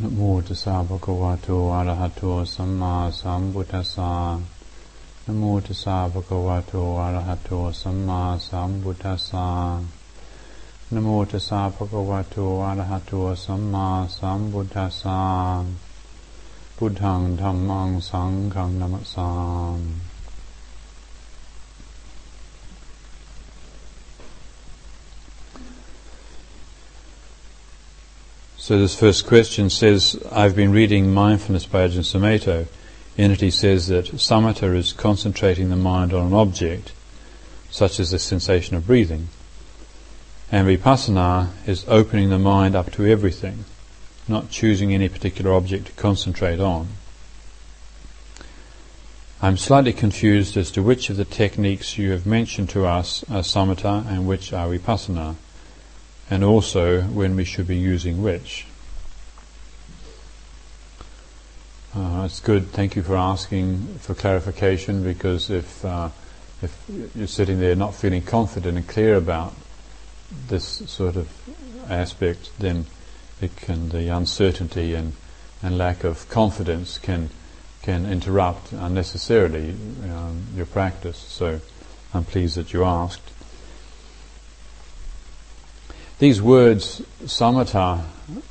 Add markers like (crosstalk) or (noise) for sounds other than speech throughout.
นะโมตัสสะภะคะวะโตอะระหะโตสัมมาสัมพุทธัสสะนะโมตัสสะภะคะวะโตอะระหะโตสัมมาสัมพุทธัสสะนะโมตัสสะภะคะวะโตอะระหะโตสัมมาสัมพุทธัสสะพุทธังธัมมังสังฆังนัมสสามิ So this first question says, I've been reading Mindfulness by Ajahn Sumedho. In it he says that samatha is concentrating the mind on an object, such as the sensation of breathing. And vipassana is opening the mind up to everything, not choosing any particular object to concentrate on. I'm slightly confused as to which of the techniques you have mentioned to us are samatha and which are vipassana and also when we should be using which. Uh, it's good. Thank you for asking for clarification because if uh, if you're sitting there not feeling confident and clear about this sort of aspect, then it can the uncertainty and, and lack of confidence can can interrupt unnecessarily um, your practice. So I'm pleased that you asked. These words, samatha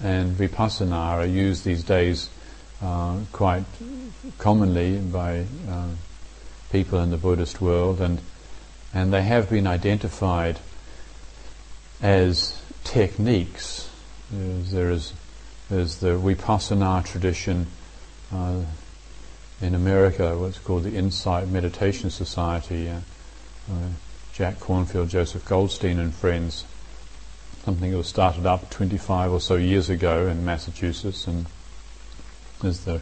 and vipassana, are used these days uh, quite commonly by uh, people in the Buddhist world, and and they have been identified as techniques. There is there's the vipassana tradition uh, in America, what's called the Insight Meditation Society. Uh, uh, Jack Kornfield, Joseph Goldstein, and friends something that was started up 25 or so years ago in Massachusetts, and there's the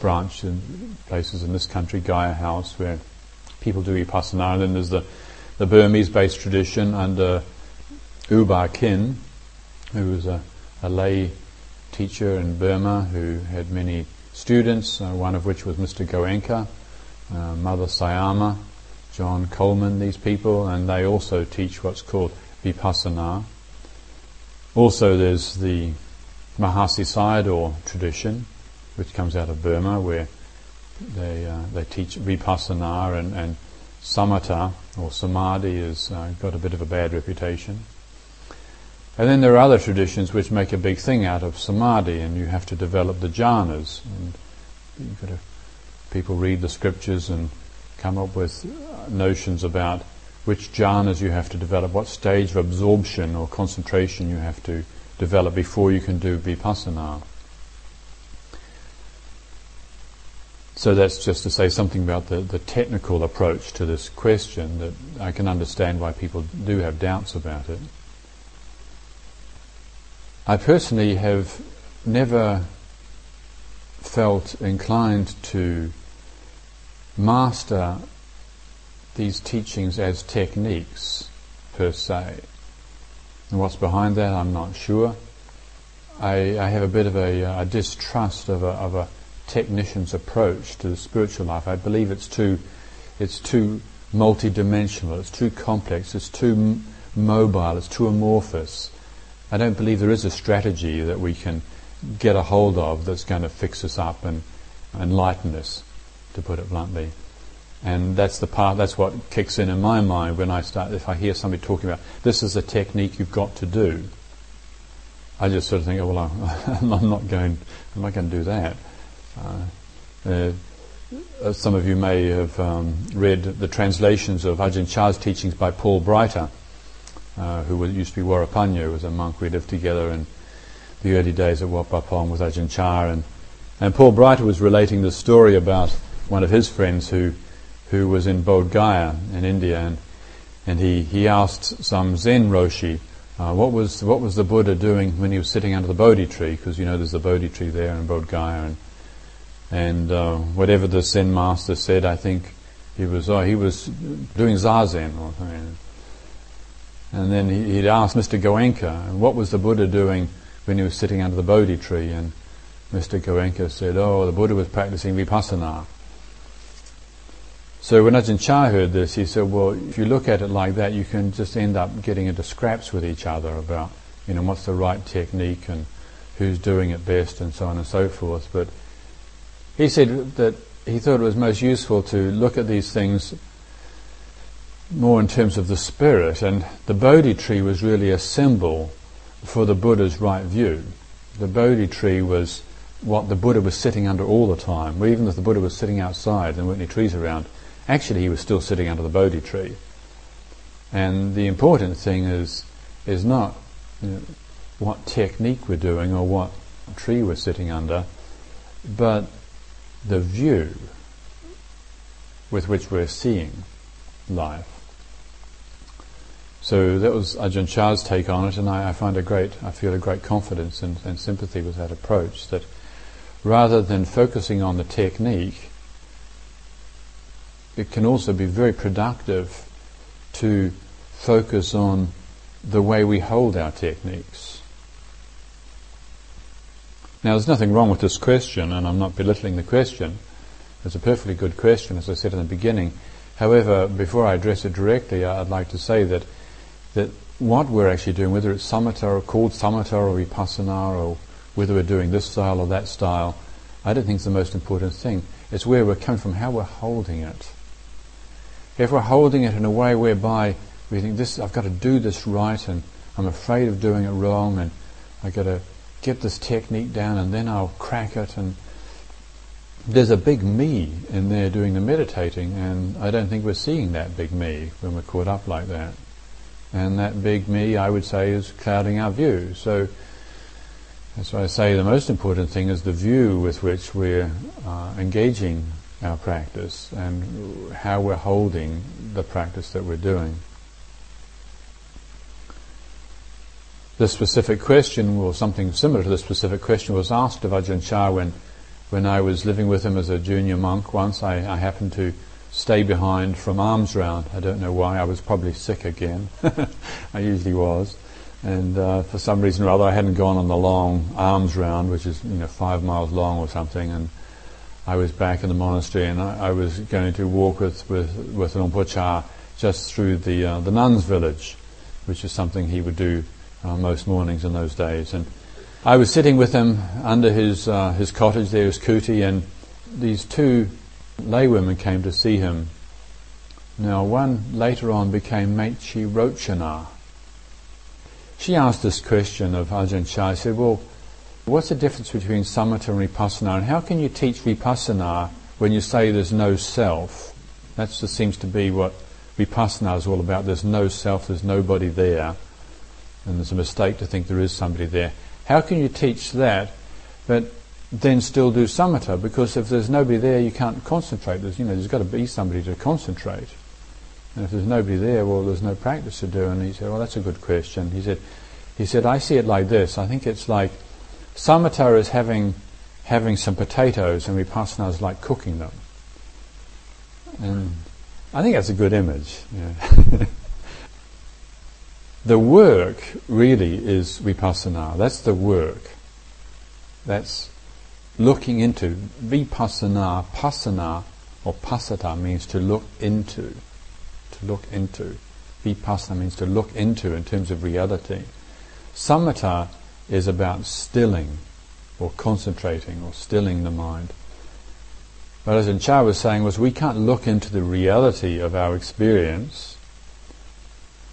branch in places in this country, Gaia House, where people do vipassana. And then there's the, the Burmese-based tradition under U Ba Khin, who was a, a lay teacher in Burma who had many students, uh, one of which was Mr. Goenka, uh, Mother Sayama, John Coleman, these people, and they also teach what's called vipassana. Also, there's the Mahasi Sayadaw tradition, which comes out of Burma, where they uh, they teach vipassana and, and samatha or samadhi has uh, got a bit of a bad reputation. And then there are other traditions which make a big thing out of samadhi, and you have to develop the jhanas. And you've got to, people read the scriptures and come up with notions about which jhanas you have to develop, what stage of absorption or concentration you have to develop before you can do vipassana. So that's just to say something about the, the technical approach to this question that I can understand why people do have doubts about it. I personally have never felt inclined to master these teachings as techniques per se. And what's behind that, I'm not sure. I, I have a bit of a, uh, a distrust of a, of a, technician's approach to the spiritual life. I believe it's too, it's too multidimensional, it's too complex, it's too m- mobile, it's too amorphous. I don't believe there is a strategy that we can get a hold of that's going to fix us up and enlighten us, to put it bluntly. And that's the part, that's what kicks in in my mind when I start, if I hear somebody talking about, this is a technique you've got to do. I just sort of think, oh, well, I'm, (laughs) I'm not going, I'm not going to do that. Uh, uh, some of you may have um, read the translations of Ajahn Chah's teachings by Paul Breiter, uh, who used to be Warapanya, was a monk we lived together in the early days at Wat Pah Pong with Ajahn Chah. And, and Paul Breiter was relating the story about one of his friends who who was in Bodh Gaya in India, and, and he, he asked some Zen Roshi, uh, what was what was the Buddha doing when he was sitting under the Bodhi tree? Because you know there's the Bodhi tree there in Bodh Gaya, and and uh, whatever the Zen master said, I think he was oh he was doing zazen or. And then he, he'd asked Mr. Goenka, what was the Buddha doing when he was sitting under the Bodhi tree? And Mr. Goenka said, oh, the Buddha was practicing vipassana. So when Ajahn Chah uh, heard this, he said, well, if you look at it like that, you can just end up getting into scraps with each other about, you know, what's the right technique and who's doing it best and so on and so forth. But he said that he thought it was most useful to look at these things more in terms of the spirit, and the Bodhi tree was really a symbol for the Buddha's right view. The Bodhi tree was what the Buddha was sitting under all the time. Even if the Buddha was sitting outside and there weren't any trees around, actually he was still sitting under the Bodhi tree. And the important thing is is not you know, what technique we're doing or what tree we're sitting under, but the view with which we're seeing life. So that was Ajahn Chah's take on it, and I, I find a great, I feel a great confidence and, and sympathy with that approach. That rather than focusing on the technique, it can also be very productive to focus on the way we hold our techniques. Now, there's nothing wrong with this question, and I'm not belittling the question. It's a perfectly good question, as I said in the beginning. However, before I address it directly, I'd like to say that that what we're actually doing, whether it's samatha or called samatha or vipassana, or whether we're doing this style or that style, I don't think it's the most important thing. It's where we're coming from, how we're holding it. If we're holding it in a way whereby we think this, I've got to do this right, and I'm afraid of doing it wrong, and I've got to get this technique down, and then I'll crack it, and there's a big me in there doing the meditating, and I don't think we're seeing that big me when we're caught up like that. And that big me, I would say, is clouding our view. So that's why I say the most important thing is the view with which we're uh, engaging our practice and how we're holding the practice that we're doing. This specific question, or something similar to this specific question, was asked of Ajahn Chah when, when I was living with him as a junior monk once. I, I happened to stay behind from alms round. I don't know why. I was probably sick again. (laughs) I usually was. And uh, for some reason or other, I hadn't gone on the long alms round, which is you know five miles long or something. And I was back in the monastery, and I, I was going to walk with with with Luang Cha just through the uh, the nuns' village, which is something he would do uh, most mornings in those days. And I was sitting with him under his uh, his cottage there, his kuti, and these two laywomen came to see him. Now, one later on became Mechi Rochana. She asked this question of Ajahn Chah. She said, Well, what's the difference between samatha and vipassana? And how can you teach vipassana when you say there's no self? That just seems to be what vipassana is all about. There's no self, there's nobody there. And there's a mistake to think there is somebody there. How can you teach that? But then still do samatha because if there's nobody there, you can't concentrate. There's, you know, there's got to be somebody to concentrate. And if there's nobody there, well, there's no practice to do. And he said, well, that's a good question. He said, he said, I see it like this. I think it's like samatha is having having some potatoes, and vipassana is like cooking them. And I think that's a good image. Yeah. (laughs) the work really is vipassana. That's the work. That's looking into. Vipassana, pasana, or pasata means to look into. To look into. Vipassana means to look into in terms of reality. Samatha is about stilling or concentrating or stilling the mind. But as Ajahn was saying was we can't look into the reality of our experience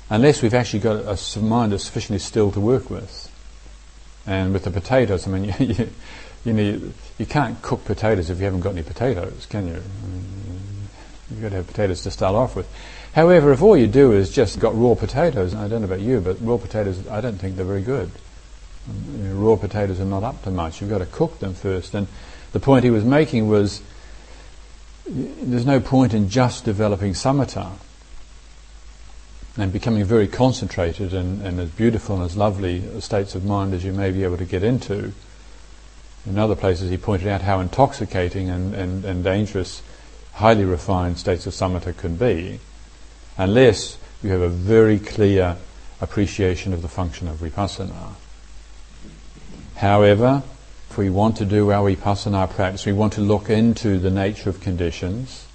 unless we've actually got a mind that's sufficiently still to work with. And with the potatoes, I mean, (laughs) you, you, you know, you, you, can't cook potatoes if you haven't got any potatoes, can you? I mean, you've got to have potatoes to start off with. However, if all you do is just got raw potatoes, I don't know about you, but raw potatoes, I don't think they're very good. You know, raw potatoes are not up to much. You've got to cook them first. And the point he was making was there's no point in just developing samatha and becoming very concentrated and, and as beautiful and as lovely states of mind as you may be able to get into in other places, he pointed out how intoxicating and, and, and dangerous highly refined states of samatha can be, unless you have a very clear appreciation of the function of vipassana. However, if we want to do our vipassana practice, we want to look into the nature of conditions.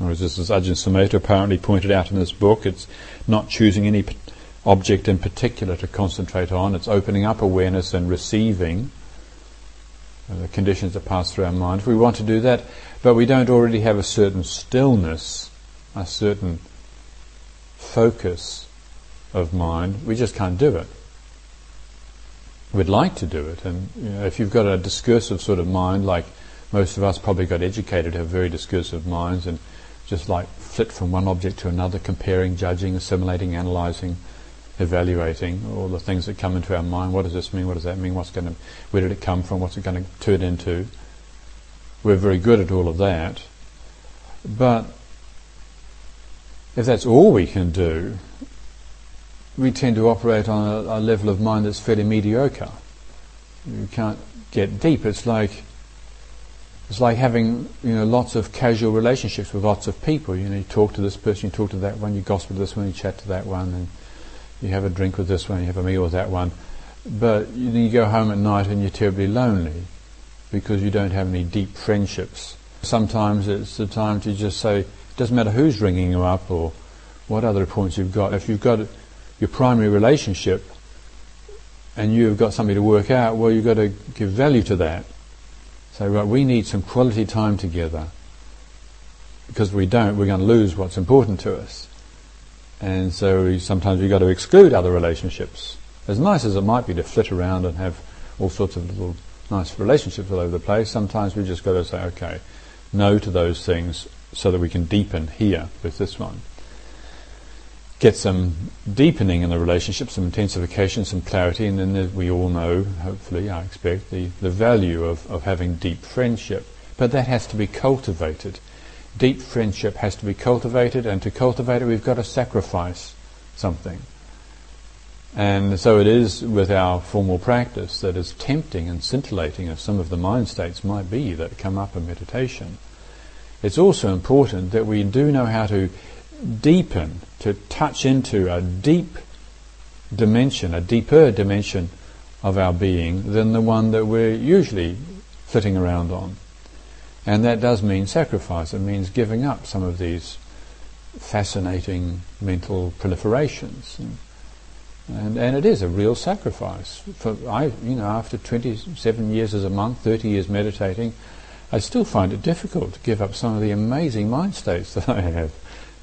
Or as Ajahn Sumedho apparently pointed out in this book, it's not choosing any object in particular to concentrate on, it's opening up awareness and receiving uh, the conditions that pass through our mind. If we want to do that, but we don't already have a certain stillness, a certain focus of mind, we just can't do it. We'd like to do it, and you know, if you've got a discursive sort of mind, like most of us probably got educated, have very discursive minds, and just like flit from one object to another, comparing, judging, assimilating, analyzing, evaluating all the things that come into our mind. What does this mean? What does that mean? What's going to, where did it come from? What's it going to turn into? We're very good at all of that. But if that's all we can do, we tend to operate on a, a level of mind that's fairly mediocre. You can't get deep. It's like it's like having you know lots of casual relationships with lots of people. You know, you talk to this person, you talk to that one, you gossip with this one, you chat to that one, and you have a drink with this one, you have a meal with that one, but you, you go home at night and you're terribly lonely because you don't have any deep friendships. Sometimes it's the time to just say, it doesn't matter who's ringing you up or what other points you've got. If you've got your primary relationship and you've got something to work out, well, you've got to give value to that. Say, right, we need some quality time together because we don't, we're going to lose what's important to us. And so sometimes we've got to exclude other relationships. As nice as it might be to flit around and have all sorts of little nice relationships all over the place, sometimes we've just got to say, okay, no to those things so that we can deepen here with this one. Get some deepening in the relationship, some intensification, some clarity, and then we all know, hopefully, I expect, the, the value of, of having deep friendship. But that has to be cultivated deep friendship has to be cultivated, and to cultivate it, we've got to sacrifice something. And so it is with our formal practice that as tempting and scintillating as some of the mind states might be that come up in meditation, it's also important that we do know how to deepen, to touch into a deep dimension, a deeper dimension of our being than the one that we're usually flitting around on. And that does mean sacrifice. It means giving up some of these fascinating mental proliferations. And, and, it is a real sacrifice. For I, you know, after 27 years as a monk, 30 years meditating, I still find it difficult to give up some of the amazing mind states that I have.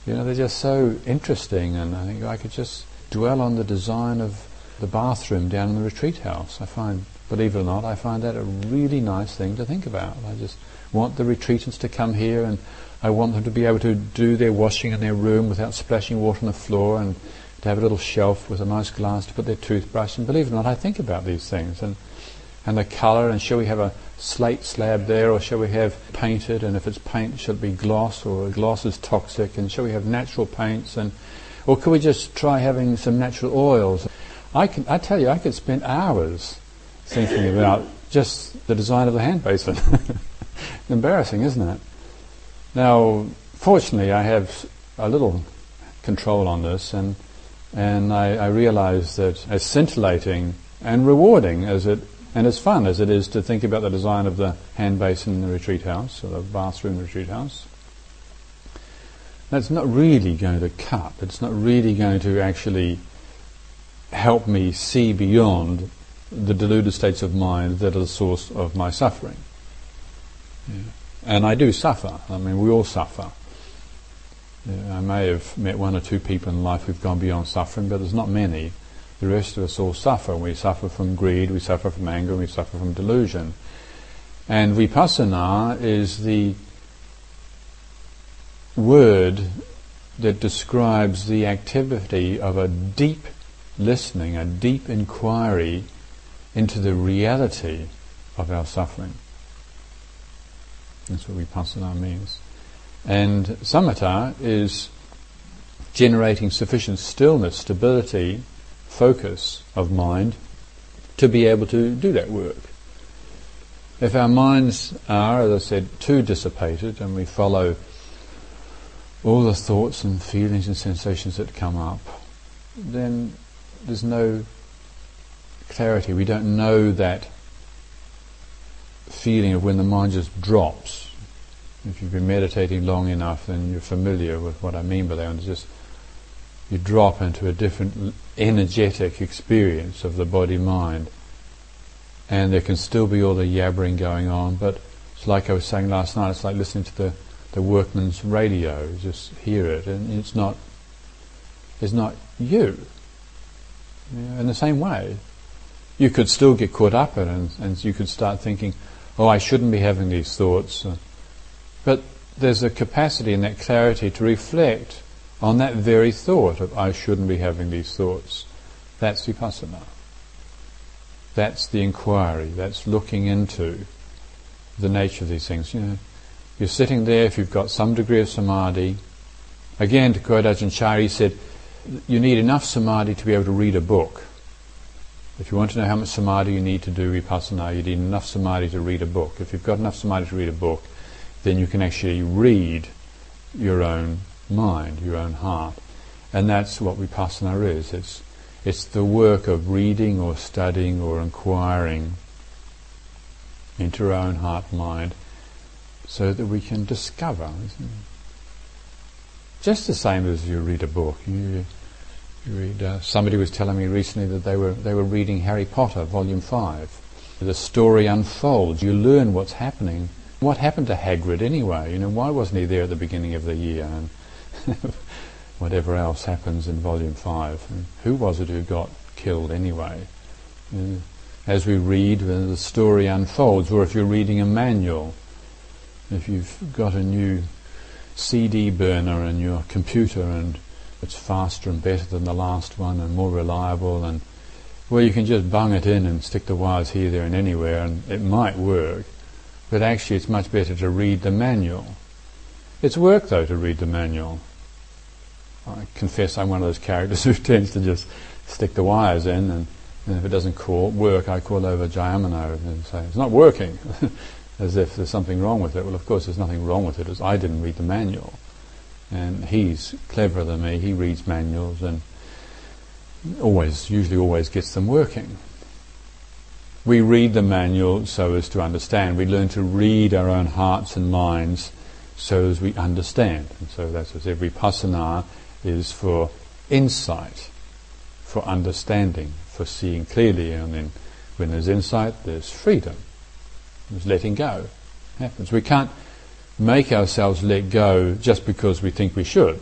You know, they're just so interesting, and I think I could just dwell on the design of the bathroom down in the retreat house. I find, believe it or not, I find that a really nice thing to think about. I just want the retreatants to come here and I want them to be able to do their washing in their room without splashing water on the floor and to have a little shelf with a nice glass to put their toothbrush. And believe it or not, I think about these things and and the colour and shall we have a slate slab there or shall we have painted and if it's paint shall it be gloss or gloss is toxic and shall we have natural paints and or could we just try having some natural oils? I can I tell you I could spend hours thinking about just the design of the hand basin. (laughs) Embarrassing, isn't it? Now, fortunately, I have a little control on this, and and I, I realize that as scintillating and rewarding as it and as fun as it is to think about the design of the hand basin in the retreat house or the bathroom in the retreat house, that's not really going to cut. It's not really going to actually help me see beyond the deluded states of mind that are the source of my suffering. Yeah. And I do suffer. I mean, we all suffer. Yeah, I may have met one or two people in life who've gone beyond suffering, but there's not many. The rest of us all suffer. We suffer from greed, we suffer from anger, we suffer from delusion. And vipassana is the word that describes the activity of a deep listening, a deep inquiry into the reality of our suffering. That's what vipassana means. And samatha is generating sufficient stillness, stability, focus of mind to be able to do that work. If our minds are, as I said, too dissipated and we follow all the thoughts and feelings and sensations that come up, then there's no clarity. We don't know that feeling of when the mind just drops. If you've been meditating long enough, then you're familiar with what I mean by that. And just you drop into a different energetic experience of the body mind. and there can still be all the yabbering going on, but it's like I was saying last night, it's like listening to the, the workman's radio, just hear it, and it's not, it's not you. in the same way, you could still get caught up in it, and, and you could start thinking, oh, I shouldn't be having these thoughts. But there's a capacity and that clarity to reflect on that very thought of I shouldn't be having these thoughts. That's vipassana. That's the inquiry. That's looking into the nature of these things. You know, you're sitting there if you've got some degree of samadhi. Again, to quote Ajahn he said, you need enough samadhi to be able to read a book. If you want to know how much samadhi you need to do vipassana, you need enough samadhi to read a book. If you've got enough samadhi to read a book, then you can actually read your own mind, your own heart. And that's what vipassana is. It's, it's the work of reading or studying or inquiring into our own heart mind so that we can discover. Just the same as you read a book. You, you read, uh, somebody was telling me recently that they were, they were reading Harry Potter, Volume 5. The story unfolds. You learn what's happening. What happened to Hagrid anyway? You know, why wasn't he there at the beginning of the year? And (laughs) whatever else happens in Volume 5. Who was it who got killed anyway? Uh, as we read, uh, the story unfolds. Or if you're reading a manual, if you've got a new CD burner in your computer and it's faster and better than the last one and more reliable and well you can just bung it in and stick the wires here, there and anywhere and it might work. But actually it's much better to read the manual. It's work though to read the manual. I confess I'm one of those characters (laughs) who tends to just stick the wires in and, and if it doesn't call, work I call over Jayamano and say it's not working (laughs) as if there's something wrong with it. Well of course there's nothing wrong with it as I didn't read the manual and he's cleverer than me. He reads manuals and always, usually always gets them working. We read the manual so as to understand. We learn to read our own hearts and minds so as we understand. And so that's what every vipassana is for insight, for understanding, for seeing clearly. And then when there's insight, there's freedom. There's letting go. happens. We can't make ourselves let go just because we think we should.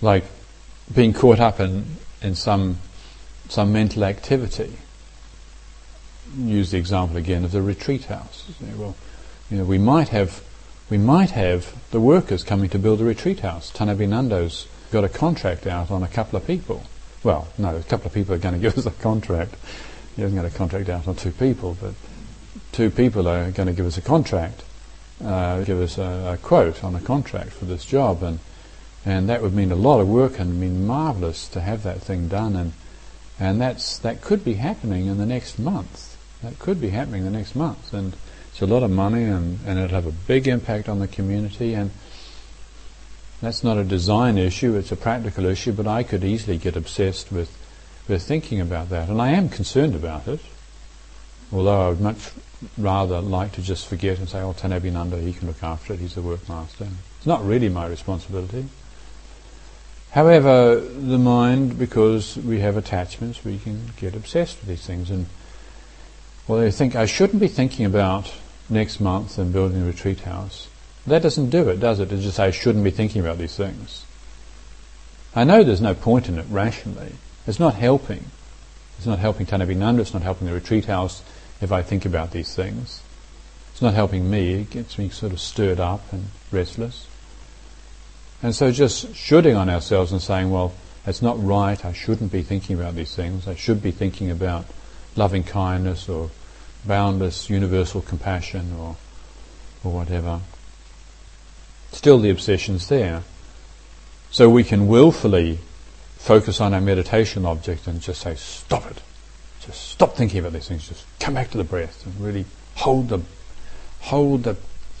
Like being caught up in, in some, some mental activity. Use the example again of the retreat house. Well, you know, we might have we might have the workers coming to build a retreat house. Thanabinando's got a contract out on a couple of people. Well, no, a couple of people are going (laughs) to give us a contract. He hasn't got a contract out on two people, but two people are going to give us a contract, uh, give us a, a, quote on a contract for this job, and and that would mean a lot of work and mean marvelous to have that thing done, and and that's that could be happening in the next month. That could be happening the next month, and it's a lot of money, and and it'll have a big impact on the community, and that's not a design issue; it's a practical issue. But I could easily get obsessed with with thinking about that, and I am concerned about it. Although I would much rather like to just forget and say, oh, Thanabinanda, he can look after it, he's the workmaster. It's not really my responsibility. However, the mind, because we have attachments, we can get obsessed with these things. And well, they think, I shouldn't be thinking about next month and building a retreat house. That doesn't do it, does it? To just say, I shouldn't be thinking about these things. I know there's no point in it rationally. It's not helping. It's not helping Thanabinanda, it's not helping the retreat house, if I think about these things. It's not helping me, it gets me sort of stirred up and restless. And so just shooting on ourselves and saying, well, it's not right, I shouldn't be thinking about these things, I should be thinking about loving kindness or boundless universal compassion or, or whatever. Still the obsession's there. So we can willfully focus on our meditation object and just say, stop it. Just stop thinking about these things. Just come back to the breath and really hold the, hold the,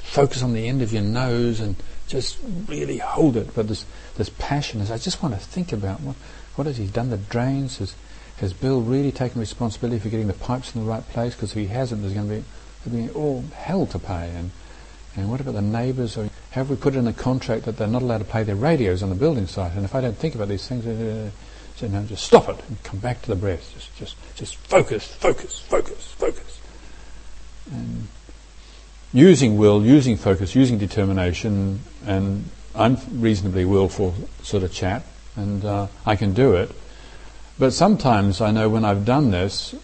focus on the end of your nose and just really hold it. But this, this passion is, I just want to think about what, what has he done? The drains? Has Bill really taken responsibility for getting the pipes in the right place? Because if he hasn't, there's going to be, all hell to pay. And, and what about the neighbours? Have we put in a contract that they're not allowed to play their radios on the building site? And if I don't think about these things, uh, So now just stop it and come back to the breath. Just, just, just focus, focus, focus, focus. And using will, using focus, using determination, and I'm reasonably willful sort of chap, and uh, I can do it. But sometimes I know when I've done this,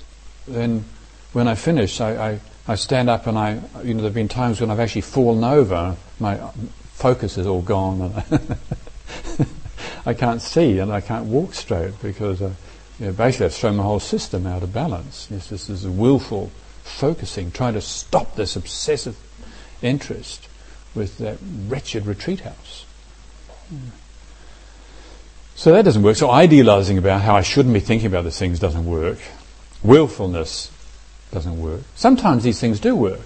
then when I finish, I, I, I stand up and I, you know, there have been times when I've actually fallen over, my focus is all gone, and (laughs) I can't see and I can't walk straight because uh, you know, basically I've thrown my whole system out of balance. Just this willful focusing, trying to stop this obsessive interest with that wretched retreat house. So that doesn't work. So idealizing about how I shouldn't be thinking about these things doesn't work. Willfulness doesn't work. Sometimes these things do work.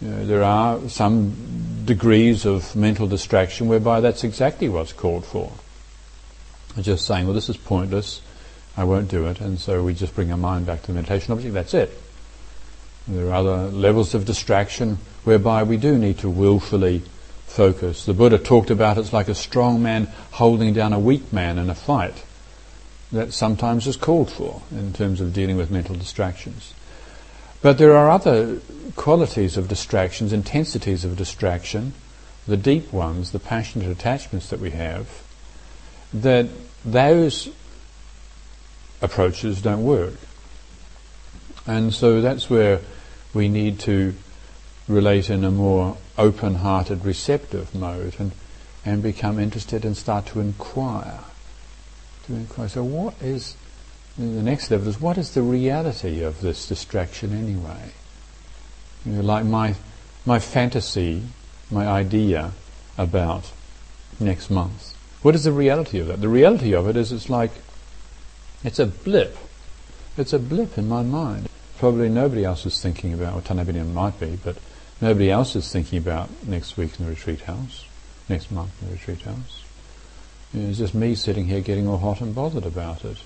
You know, there are some degrees of mental distraction whereby that's exactly what's called for. Just saying, well, this is pointless, I won't do it, and so we just bring our mind back to the meditation object, that's it. There are other levels of distraction whereby we do need to willfully focus. The Buddha talked about it's like a strong man holding down a weak man in a fight. That sometimes is called for in terms of dealing with mental distractions. But there are other qualities of distractions, intensities of distraction, the deep ones, the passionate attachments that we have, that those approaches don't work. And so that's where we need to relate in a more open-hearted, receptive mode and, and become interested and start to inquire. To inquire. So what is, the next level is what is the reality of this distraction anyway? You know, like my, my fantasy, my idea about next month. What is the reality of that? The reality of it is it's like, it's a blip. It's a blip in my mind. Probably nobody else is thinking about, or Tanabinian might be, but nobody else is thinking about next week in the retreat house, next month in the retreat house. You know, it's just me sitting here getting all hot and bothered about it.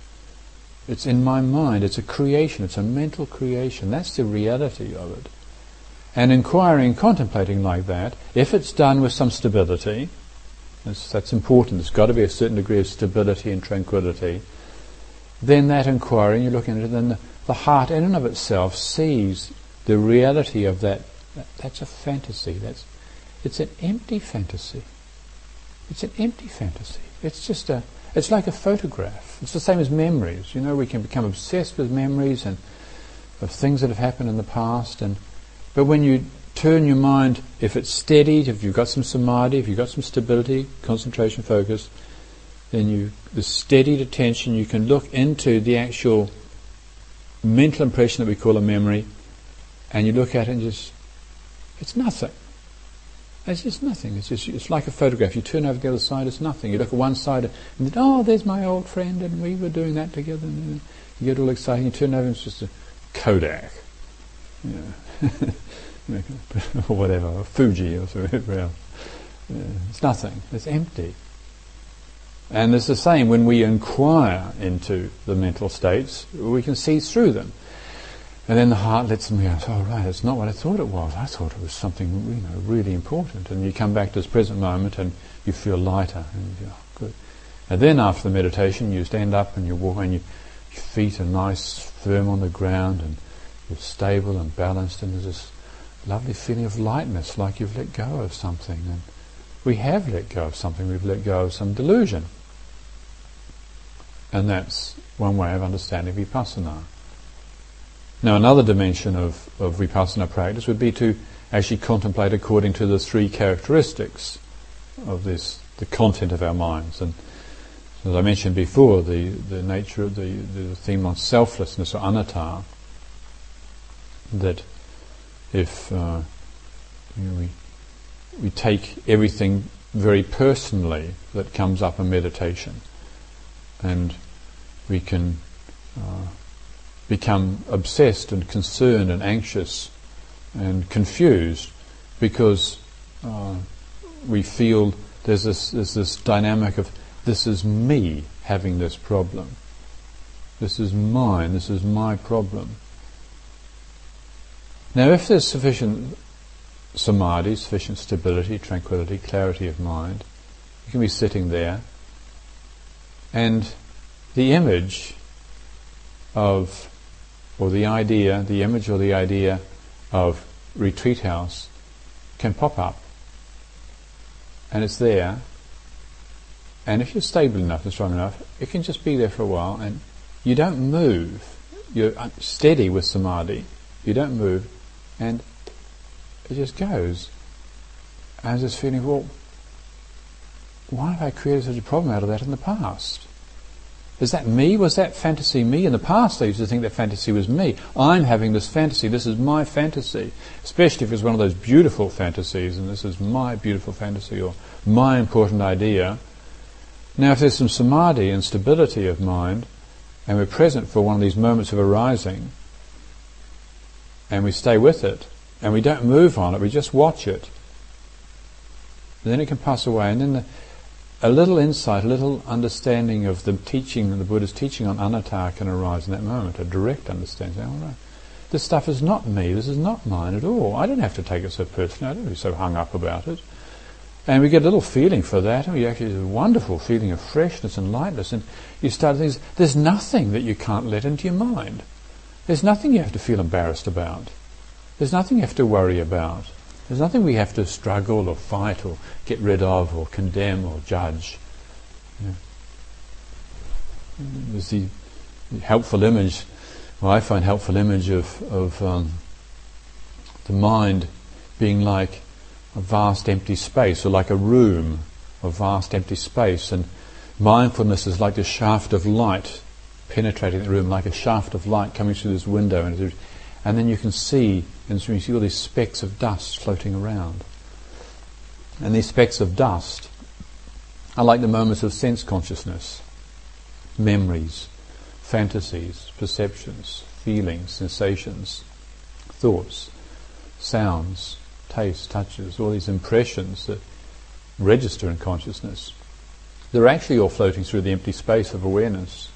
It's in my mind, it's a creation, it's a mental creation. That's the reality of it. And inquiring, contemplating like that, if it's done with some stability, that's, that's important. There's got to be a certain degree of stability and tranquility. Then that inquiry, and you're looking at it, then the, the heart in and of itself sees the reality of that. That. That's a fantasy. That's, it's an empty fantasy. It's an empty fantasy. It's just a, it's like a photograph. It's the same as memories. You know, we can become obsessed with memories and of things that have happened in the past. And but when you turn your mind, if it's steady, if you've got some samadhi, if you've got some stability, concentration, focus, then you, the steadied attention, you can look into the actual mental impression that we call a memory, and you look at it and just, it's nothing. It's just nothing. It's just, it's like a photograph. You turn over the other side, it's nothing. You look at one side and then, oh, there's my old friend, and we were doing that together. And you get all excited. You turn over and it's just a Kodak. Yeah. (laughs) or whatever, or Fuji or whatever else. Yeah, it's nothing. It's empty. And it's the same when we inquire into the mental states, we can see through them. And then the heart lets them go, oh right, it's not what I thought it was. I thought it was something you know, really important. And you come back to this present moment and you feel lighter. And you go, oh, good. And then after the meditation, you stand up and you walk and you, your feet are nice, firm on the ground and you're stable and balanced and there's this lovely feeling of lightness, like you've let go of something. And we have let go of something, we've let go of some delusion. And that's one way of understanding vipassana. Now, another dimension of, of vipassana practice would be to actually contemplate according to the three characteristics of this, the content of our minds. And as I mentioned before, the, the nature of the, the theme on selflessness or anatta, that if uh, you know, we, we take everything very personally that comes up in meditation and we can uh, become obsessed and concerned and anxious and confused because uh, we feel there's this, there's this dynamic of this is me having this problem. This is mine, this is my problem. Now, if there's sufficient samadhi, sufficient stability, tranquility, clarity of mind, you can be sitting there, and the image of, or the idea, the image or the idea of retreat house can pop up. And it's there. And if you're stable enough and strong enough, it can just be there for a while and you don't move. You're steady with samadhi. You don't move and it just goes. And I feeling, well, why have I created such a problem out of that in the past? Is that me? Was that fantasy me? In the past, I used to think that fantasy was me. I'm having this fantasy. This is my fantasy. Especially if it's one of those beautiful fantasies, and this is my beautiful fantasy or my important idea. Now, if there's some samadhi and stability of mind, and we're present for one of these moments of arising, and we stay with it, and we don't move on it, we just watch it, then it can pass away, and then the, a little insight, a little understanding of the teaching, the Buddha's teaching on anatta can arise in that moment, a direct understanding. Oh. This stuff is not me, this is not mine at all. I don't have to take it so personally, I don't be so hung up about it. And we get a little feeling for that, oh, and we actually have a wonderful feeling of freshness and lightness, and you start things, there's nothing that you can't let into your mind. There's nothing you have to feel embarrassed about. There's nothing you have to worry about. There's nothing we have to struggle or fight or get rid of or condemn or judge. Yeah. There's the helpful image, well, I find helpful image of, of um, the mind being like a vast empty space or like a room of vast empty space and mindfulness is like a shaft of light penetrating the room like a shaft of light coming through this window and, and then you can see and so you see all these specks of dust floating around. And these specks of dust are like the moments of sense consciousness, memories, fantasies, perceptions, feelings, sensations, thoughts, sounds, tastes, touches, all these impressions that register in consciousness. They're actually all floating through the empty space of awareness.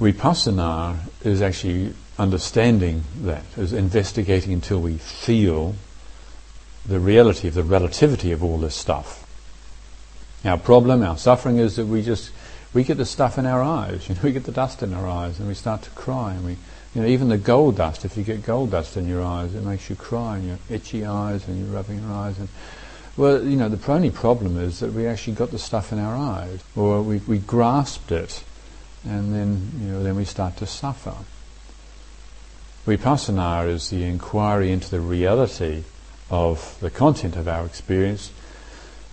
Vipassana is actually understanding that, is investigating until we feel the reality of the relativity of all this stuff. Our problem, our suffering is that we just we get the stuff in our eyes, (laughs) you know, we get the dust in our eyes and we start to cry and we you know, even the gold dust, if you get gold dust in your eyes, it makes you cry and your itchy eyes and you're rubbing your eyes and well, you know, the only problem is that we actually got the stuff in our eyes, or we, we grasped it, and then, you know, then we start to suffer. Vipassana is the inquiry into the reality of the content of our experience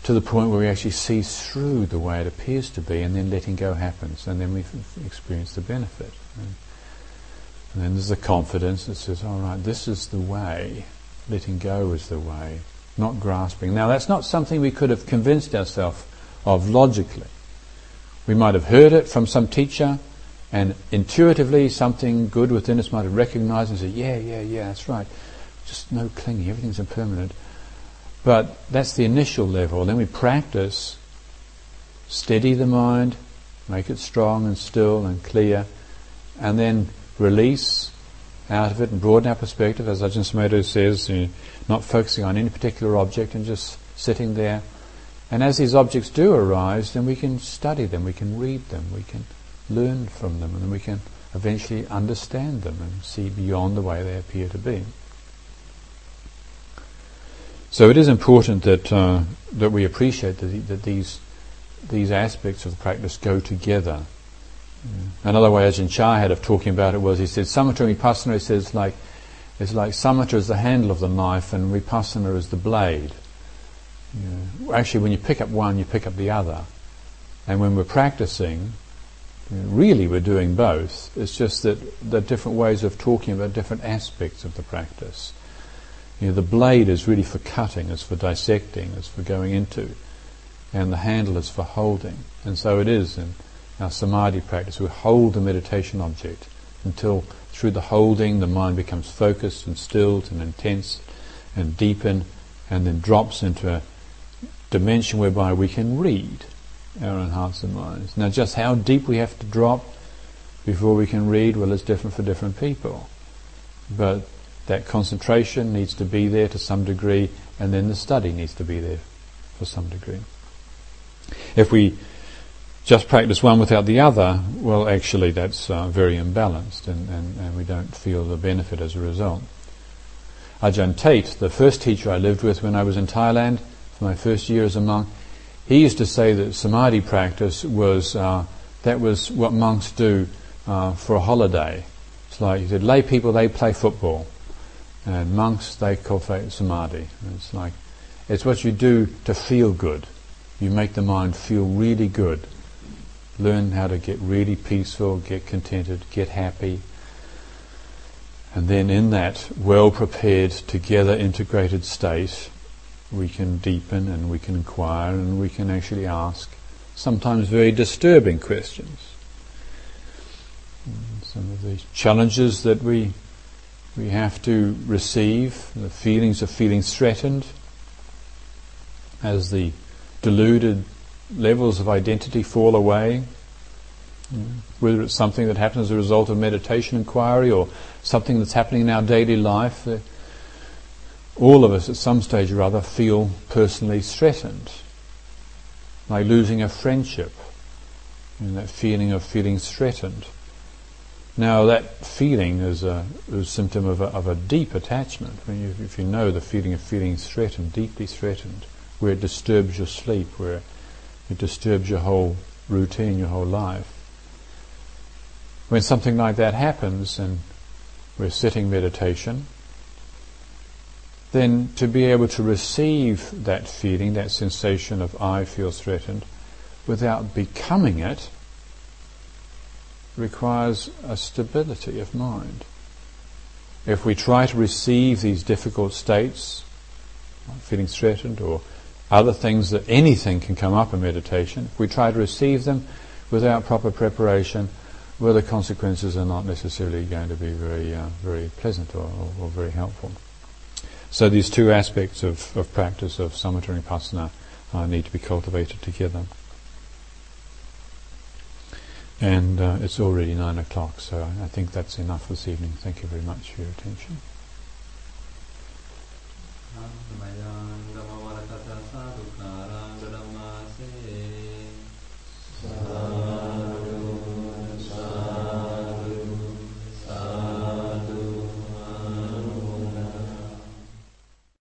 to the point where we actually see through the way it appears to be and then letting go happens and then we experience the benefit. And, and then there's the confidence that says, all right, this is the way, letting go is the way, not grasping. Now that's not something we could have convinced ourselves of logically. We might have heard it from some teacher, and intuitively something good within us might have recognized and said, yeah, yeah, yeah, that's right. Just no clinging, everything's impermanent. But that's the initial level. Then we practice, steady the mind, make it strong and still and clear, and then release out of it and broaden our perspective, as Ajahn Sumedho says, you know, not focusing on any particular object and just sitting there. And as these objects do arise, then we can study them, we can read them, we can learn from them, and we can eventually understand them and see beyond the way they appear to be. So it is important that uh, that we appreciate that, that these these aspects of the practice go together. Another way Ajahn Chah had of talking about it was he said samatha vipassana he says like it's like samatha is the handle of the knife and vipassana is the blade. Actually, when you pick up one, you pick up the other. And when we're practicing, really we're doing both. It's just that there are different ways of talking about different aspects of the practice. You know, the blade is really for cutting, it's for dissecting, it's for going into, and the handle is for holding. And so it is in our samadhi practice. We hold the meditation object until through the holding the mind becomes focused and stilled and intense and deepen and then drops into a dimension whereby we can read our own hearts and minds. Now, just how deep we have to drop before we can read, well, it's different for different people. But that concentration needs to be there to some degree, and then the study needs to be there for some degree. If we just practice one without the other, well, actually, that's uh, very imbalanced, and, and, and we don't feel the benefit as a result. Ajahn Tate, the first teacher I lived with when I was in Thailand for my first year as a monk, he used to say that samadhi practice was uh, that was what monks do uh, for a holiday. It's like he said, lay people they play football, and monks they cultivate samadhi. It's like it's what you do to feel good. You make the mind feel really good learn how to get really peaceful, get contented, get happy. And then in that well prepared, together integrated state, we can deepen and we can inquire and we can actually ask sometimes very disturbing questions. Some of the challenges that we we have to receive, the feelings of feeling threatened, as the deluded levels of identity fall away, whether it's something that happens as a result of meditation inquiry or something that's happening in our daily life, all of us at some stage or other feel personally threatened, like losing a friendship, and that feeling of feeling threatened. Now, that feeling is a, is a symptom of a, of a deep attachment. When if you know the feeling of feeling threatened, deeply threatened, where it disturbs your sleep, where it disturbs your whole routine, your whole life. When something like that happens and we're sitting meditation, then to be able to receive that feeling, that sensation of I feel threatened, without becoming it, requires a stability of mind. If we try to receive these difficult states, feeling threatened or other things that anything can come up in meditation, if we try to receive them without proper preparation, well, the consequences are not necessarily going to be very, uh, very pleasant or, or, or, very helpful. So these two aspects of, of practice of samatha and vipassana uh, need to be cultivated together. And uh, it's already nine o'clock, so I think that's enough this evening. Thank you very much for your attention.